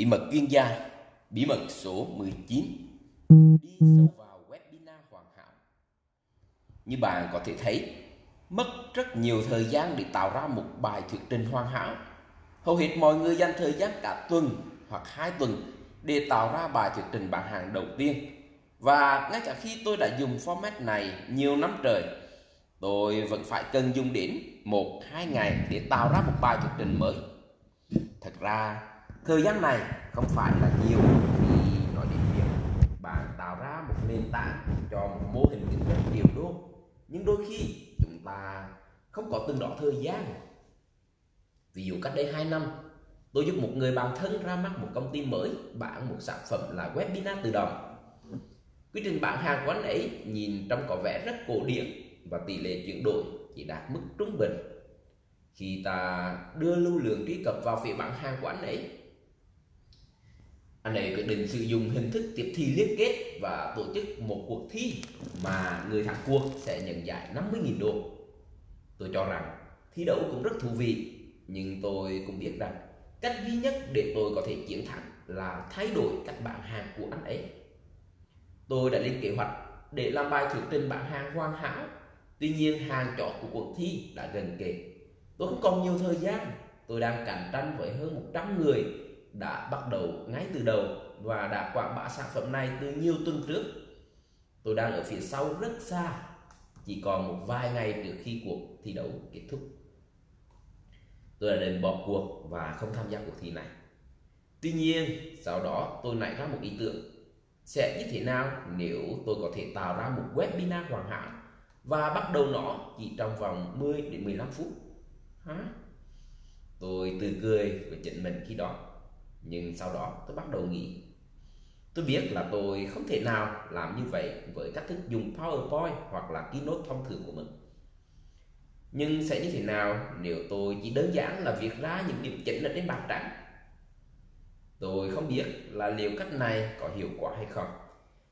Bí mật chuyên gia, bí mật số 19 Đi sâu vào webinar hoàn hảo. Như bạn có thể thấy, mất rất nhiều thời gian để tạo ra một bài thuyết trình hoàn hảo. Hầu hết mọi người dành thời gian cả tuần hoặc hai tuần để tạo ra bài thuyết trình bán hàng đầu tiên. Và ngay cả khi tôi đã dùng format này nhiều năm trời Tôi vẫn phải cần dùng đến một hai ngày để tạo ra một bài thuyết trình mới. Thật ra thời gian này không phải là nhiều thì nói đến việc bạn tạo ra một nền tảng cho một mô hình kinh doanh điều đô. Nhưng đôi khi chúng ta không có từng đó thời gian. Ví dụ cách đây 2 năm, tôi giúp một người bạn thân ra mắt một công ty mới bán một sản phẩm là webinar tự động. Quy trình bán hàng của anh ấy nhìn trông có vẻ rất cổ điển và tỷ lệ chuyển đổi chỉ đạt mức trung bình. Khi ta đưa lưu lượng truy cập vào phía bán hàng của anh ấy anh ấy quyết định sử dụng hình thức tiếp thi liên kết và tổ chức một cuộc thi mà người thắng cuộc sẽ nhận giải 50.000 đô. Tôi cho rằng thi đấu cũng rất thú vị, nhưng tôi cũng biết rằng cách duy nhất để tôi có thể chiến thắng là thay đổi cách bán hàng của anh ấy. Tôi đã lên kế hoạch để làm bài thuyết trình bán hàng hoàn hảo. Tuy nhiên, hàng chọn của cuộc thi đã gần kề. Tôi không còn nhiều thời gian. Tôi đang cạnh tranh với hơn 100 người đã bắt đầu ngay từ đầu và đã quảng bá sản phẩm này từ nhiều tuần trước. Tôi đang ở phía sau rất xa, chỉ còn một vài ngày trước khi cuộc thi đấu kết thúc. Tôi đã định bỏ cuộc và không tham gia cuộc thi này. Tuy nhiên, sau đó tôi nảy ra một ý tưởng, sẽ như thế nào nếu tôi có thể tạo ra một webinar hoàn hảo và bắt đầu nó chỉ trong vòng 10 đến 15 phút? Hả? Tôi tự cười với chính mình khi đó nhưng sau đó tôi bắt đầu nghĩ. Tôi biết là tôi không thể nào làm như vậy với cách thức dùng PowerPoint hoặc là keynote thông thường của mình. Nhưng sẽ như thế nào nếu tôi chỉ đơn giản là việc ra những điểm chỉnh ở trên bảng trắng? Tôi không biết là liệu cách này có hiệu quả hay không,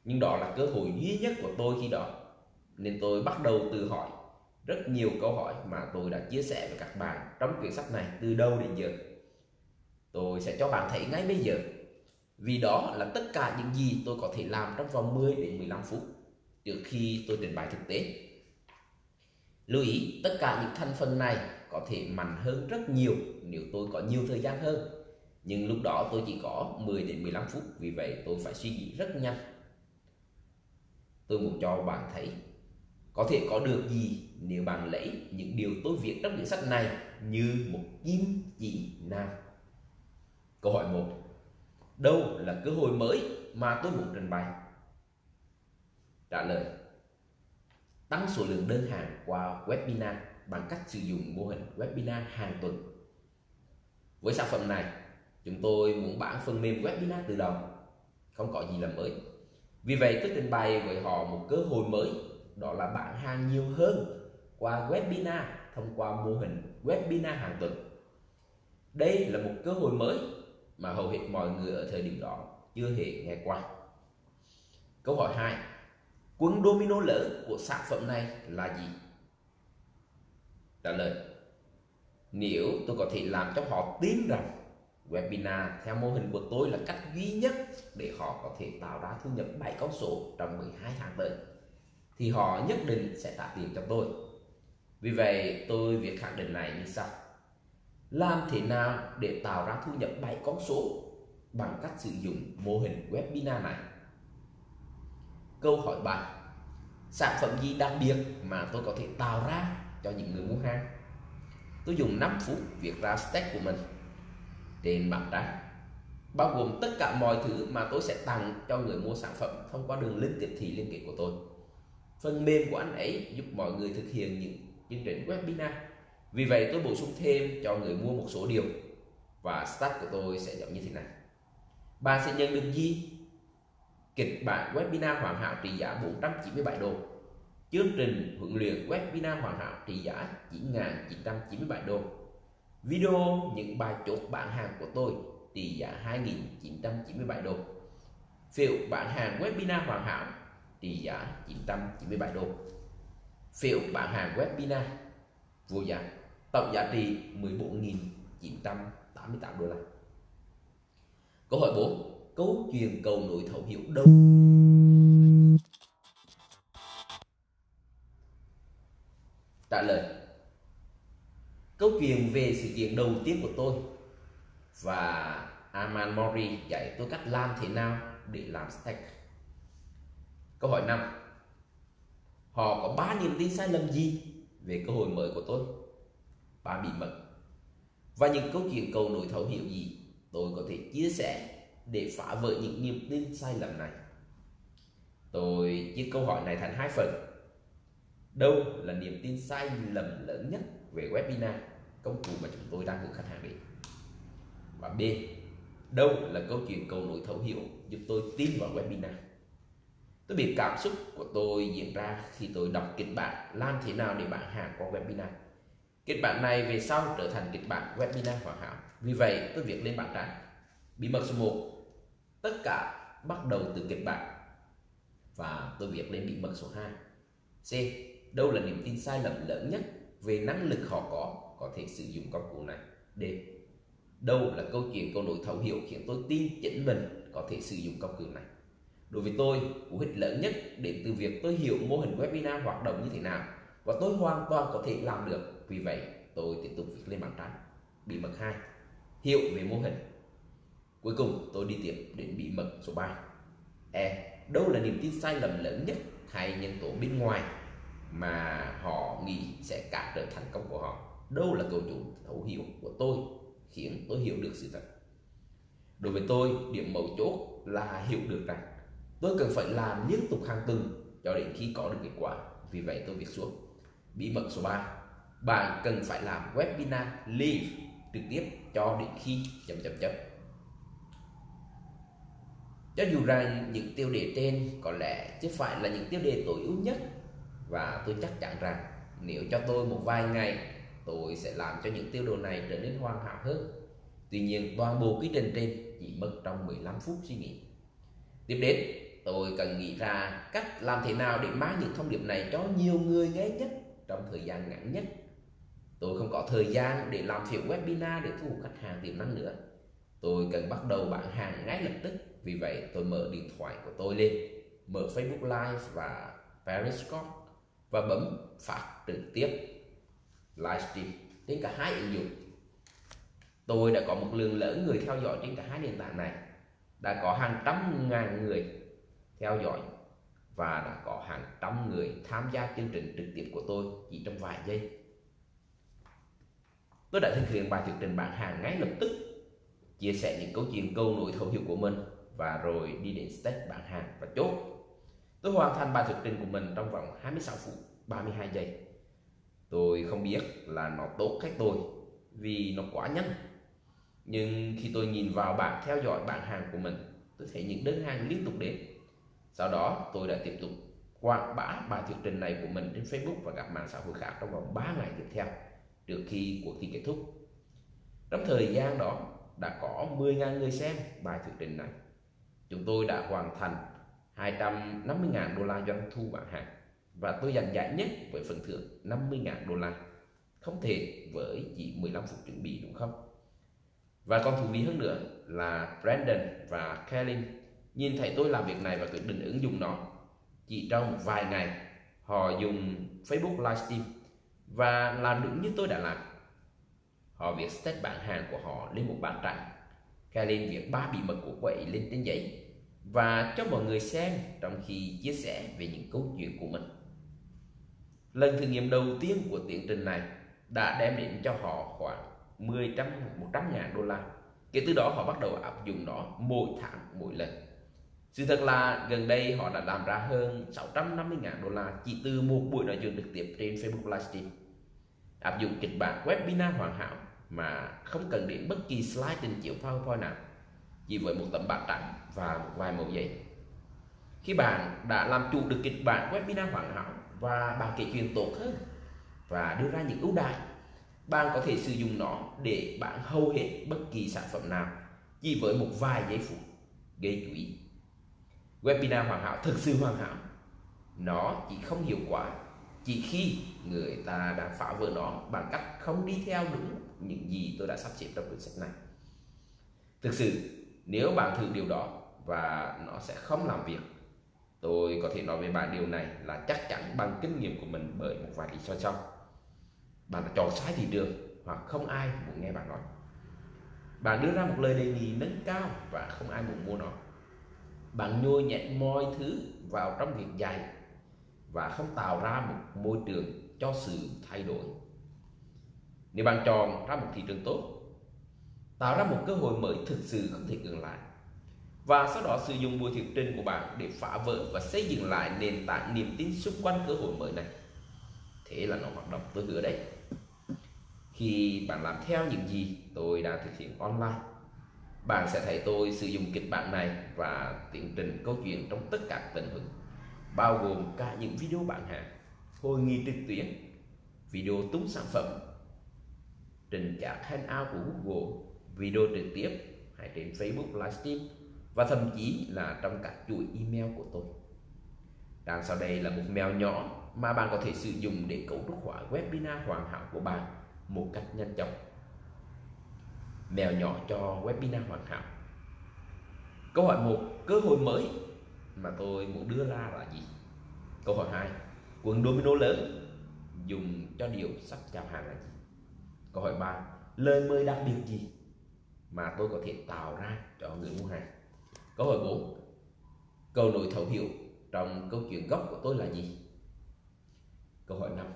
nhưng đó là cơ hội duy nhất của tôi khi đó. Nên tôi bắt đầu tự hỏi. Rất nhiều câu hỏi mà tôi đã chia sẻ với các bạn trong quyển sách này từ đâu đến giờ tôi sẽ cho bạn thấy ngay bây giờ. Vì đó là tất cả những gì tôi có thể làm trong vòng 10 đến 15 phút trước khi tôi trình bày thực tế. Lưu ý, tất cả những thành phần này có thể mạnh hơn rất nhiều nếu tôi có nhiều thời gian hơn. Nhưng lúc đó tôi chỉ có 10 đến 15 phút, vì vậy tôi phải suy nghĩ rất nhanh. Tôi muốn cho bạn thấy, có thể có được gì nếu bạn lấy những điều tôi viết trong quyển sách này như một kim chỉ nam câu hỏi 1 đâu là cơ hội mới mà tôi muốn trình bày? Trả lời. Tăng số lượng đơn hàng qua webinar bằng cách sử dụng mô hình webinar hàng tuần. Với sản phẩm này, chúng tôi muốn bán phần mềm webinar tự động, không có gì là mới. Vì vậy, tôi trình bày với họ một cơ hội mới, đó là bán hàng nhiều hơn qua webinar thông qua mô hình webinar hàng tuần. Đây là một cơ hội mới mà hầu hết mọi người ở thời điểm đó chưa hề nghe qua. Câu hỏi 2 quân domino lớn của sản phẩm này là gì? Trả lời, nếu tôi có thể làm cho họ tin rằng webinar theo mô hình của tôi là cách duy nhất để họ có thể tạo ra thu nhập 7 con số trong 12 tháng tới, thì họ nhất định sẽ trả tiền cho tôi. Vì vậy, tôi việc khẳng định này như sau làm thế nào để tạo ra thu nhập 7 con số bằng cách sử dụng mô hình webinar này? Câu hỏi 3 sản phẩm gì đặc biệt mà tôi có thể tạo ra cho những người mua hàng? Tôi dùng 5 phút viết ra stack của mình. Trên bảng trắng bao gồm tất cả mọi thứ mà tôi sẽ tặng cho người mua sản phẩm thông qua đường link tiếp thị liên kết của tôi. Phần mềm của anh ấy giúp mọi người thực hiện những chương trình webinar vì vậy tôi bổ sung thêm cho người mua một số điều. Và start của tôi sẽ giống như thế này. Bạn sẽ nhận được gì? Kịch bản webinar hoàn hảo trị giá 497 đô. Chương trình huấn luyện webinar hoàn hảo trị giá 9.997 đô. Video những bài chốt bán hàng của tôi trị giá 2.997 đô. Phiếu bán hàng webinar hoàn hảo trị giá 997 đô. Phiếu bán hàng webinar vô giá tổng giá trị 14.988 đô la Câu hỏi 4. Câu chuyện cầu nối thấu hiểu đâu? Trả lời, Câu chuyện về sự kiện đầu tiên của tôi và Aman Mori dạy tôi cách làm thế nào để làm stack. Câu hỏi 5 Họ có ba niềm tin sai lầm gì về cơ hội mới của tôi? Ba bí mật Và những câu chuyện cầu nối thấu hiểu gì tôi có thể chia sẻ để phá vỡ những niềm tin sai lầm này? Tôi chia câu hỏi này thành hai phần. Đâu là niềm tin sai lầm lớn nhất về webinar, công cụ mà chúng tôi đang hướng khách hàng đến? Và B, đâu là câu chuyện cầu nối thấu hiểu giúp tôi tin vào webinar? Tôi biết cảm xúc của tôi diễn ra khi tôi đọc kịch bản làm thế nào để bán hàng qua webinar. Kịch bản này về sau trở thành kịch bản webinar hoàn hảo. Vì vậy tôi việc lên bảng trang. Bí mật số 1. Tất cả bắt đầu từ kịch bản. Và tôi việc lên bí mật số 2. C. Đâu là niềm tin sai lầm lớn nhất về năng lực họ có có thể sử dụng công cụ này. D. Đâu là câu chuyện câu nối thấu hiểu khiến tôi tin chính mình có thể sử dụng công cụ này. Đối với tôi, cú hích lớn nhất đến từ việc tôi hiểu mô hình webinar hoạt động như thế nào và tôi hoàn toàn có thể làm được. Vì vậy, tôi tiếp tục viết lên bảng trắng. Bí mật 2. Hiểu về mô hình. Cuối cùng, tôi đi tiếp đến bí mật số 3. E. Đâu là niềm tin sai lầm lớn nhất hay nhân tố bên ngoài mà họ nghĩ sẽ cản trở thành công của họ? Đâu là câu chủ thấu hiểu của tôi khiến tôi hiểu được sự thật? Đối với tôi, điểm mấu chốt là hiểu được rằng tôi cần phải làm liên tục hàng tuần cho đến khi có được kết quả vì vậy tôi viết xuống bí mật số 3 bạn cần phải làm webinar live trực tiếp cho đến khi chấm chấm chấm. Cho dù rằng những tiêu đề trên có lẽ chứ phải là những tiêu đề tối ưu nhất, và tôi chắc chắn rằng nếu cho tôi một vài ngày, tôi sẽ làm cho những tiêu đề này trở nên hoàn hảo hơn. Tuy nhiên, toàn bộ quy trình trên chỉ mất trong 15 phút suy nghĩ. Tiếp đến, tôi cần nghĩ ra cách làm thế nào để mang những thông điệp này cho nhiều người nghe nhất trong thời gian ngắn nhất. Tôi không có thời gian để làm việc webinar để thu hút khách hàng tiềm năng nữa. Tôi cần bắt đầu bán hàng ngay lập tức. Vì vậy, tôi mở điện thoại của tôi lên, mở facebook live và periscope và bấm phát trực tiếp livestream trên cả hai ứng dụng. Tôi đã có một lượng lớn người theo dõi trên cả hai nền tảng này. Đã có hàng trăm ngàn người theo dõi và đã có hàng trăm người tham gia chương trình trực tiếp của tôi chỉ trong vài giây. Tôi đã thực hiện bài thuyết trình bán hàng ngay lập tức, chia sẻ những câu chuyện câu nối thấu hiểu của mình và rồi đi đến step bán hàng và chốt. Tôi hoàn thành bài thuyết trình của mình trong vòng 26 phút 32 giây. Tôi không biết là nó tốt cách tôi vì nó quá nhanh. Nhưng khi tôi nhìn vào bảng theo dõi bán hàng của mình, tôi thấy những đơn hàng liên tục đến sau đó, tôi đã tiếp tục quảng bá bài thuyết trình này của mình trên Facebook và các mạng xã hội khác trong vòng 3 ngày tiếp theo, trước khi cuộc thi kết thúc. Trong thời gian đó, đã có 10.000 người xem bài thuyết trình này. Chúng tôi đã hoàn thành 250.000 đô la doanh thu bán hàng và tôi giành giải nhất với phần thưởng 50.000 đô la. Không thể với chỉ 15 phút chuẩn bị, đúng không? Và còn thú vị hơn nữa là Brandon và Kellen nhìn thấy tôi làm việc này và quyết định ứng dụng nó. Chỉ trong vài ngày, họ dùng Facebook livestream và làm đúng như tôi đã làm. Họ viết state bán hàng của họ lên một bản trắng khai lên viết ba bí mật của quậy lên trên giấy. Và cho mọi người xem trong khi chia sẻ về những câu chuyện của mình. Lần thử nghiệm đầu tiên của tiến trình này đã đem đến cho họ khoảng 10 trăm 100 ngàn đô la. Kể từ đó, họ bắt đầu áp dụng nó mỗi tháng, mỗi lần sự thật là gần đây họ đã làm ra hơn 650.000 đô la chỉ từ một buổi nói chuyện trực tiếp trên Facebook Livestream. Áp dụng kịch bản webinar hoàn hảo mà không cần đến bất kỳ slide trình chiếu PowerPoint nào, chỉ với một tấm bảng trắng và một vài mẫu giấy. Khi bạn đã làm chủ được kịch bản webinar hoàn hảo và bạn kể chuyện tốt hơn và đưa ra những ưu đãi, bạn có thể sử dụng nó để bạn hầu hết bất kỳ sản phẩm nào chỉ với một vài giây phút gây chú ý webinar hoàn hảo, thực sự hoàn hảo. Nó chỉ không hiệu quả chỉ khi người ta đã phá vỡ nó bằng cách không đi theo đúng những gì tôi đã sắp xếp trong quyển sách này. Thực sự, nếu bạn thử điều đó và nó sẽ không làm việc, tôi có thể nói với bạn điều này là chắc chắn bằng kinh nghiệm của mình bởi một vài lý do sau. Bạn đã chọn sai thị trường hoặc không ai muốn nghe bạn nói. Bạn đưa ra một lời đề nghị nâng cao và không ai muốn mua nó bạn nhồi nhét mọi thứ vào trong việc dạy và không tạo ra một môi trường cho sự thay đổi. Nếu bạn chọn ra một thị trường tốt, tạo ra một cơ hội mới thực sự không thể cưỡng lại. Và sau đó sử dụng buổi thuyết trình của bạn để phá vỡ và xây dựng lại nền tảng niềm tin xung quanh cơ hội mới này. Thế là nó hoạt động tôi hứa đấy. Khi bạn làm theo những gì tôi đã thực hiện online bạn sẽ thấy tôi sử dụng kịch bản này và tiến trình câu chuyện trong tất cả tình huống, bao gồm cả những video bán hàng, hội nghị trực tuyến, video tung sản phẩm, trình chat hangout của Google, video trực tiếp hay trên Facebook livestream, và thậm chí là trong các chuỗi email của tôi. Đằng sau đây là một mèo nhỏ mà bạn có thể sử dụng để cấu trúc hóa webinar hoàn hảo của bạn một cách nhanh chóng. Mèo nhỏ cho webinar hoàn hảo. Câu hỏi một cơ hội mới mà tôi muốn đưa ra là gì? Câu hỏi hai quần domino lớn dùng cho điều sắp chào hàng là gì? Câu hỏi ba lời mời đặc biệt gì mà tôi có thể tạo ra cho người mua hàng? Câu hỏi 4, cầu nối thấu hiểu trong câu chuyện gốc của tôi là gì? Câu hỏi 5,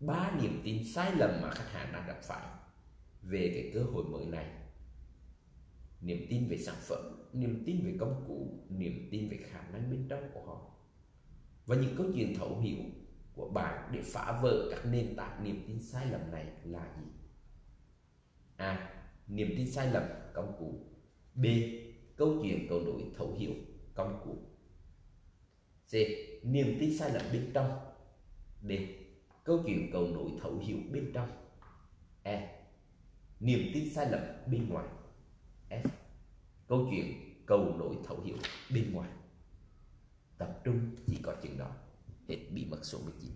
ba niềm tin sai lầm mà khách hàng đang gặp phải về cái cơ hội mới này. Niềm tin về sản phẩm, niềm tin về công cụ, niềm tin về khả năng bên trong của họ. Và những câu chuyện thấu hiểu của bạn để phá vỡ các nền tảng niềm tin sai lầm này là gì? A. Niềm tin sai lầm, công cụ. B. Câu chuyện cầu nối thấu hiểu, công cụ. C. Niềm tin sai lầm bên trong. D. Câu chuyện cầu nối thấu hiểu bên trong niềm tin sai lầm bên ngoài. F câu chuyện cầu nối thấu hiểu bên ngoài. Tập trung chỉ có chừng đó, hết bí mật số 19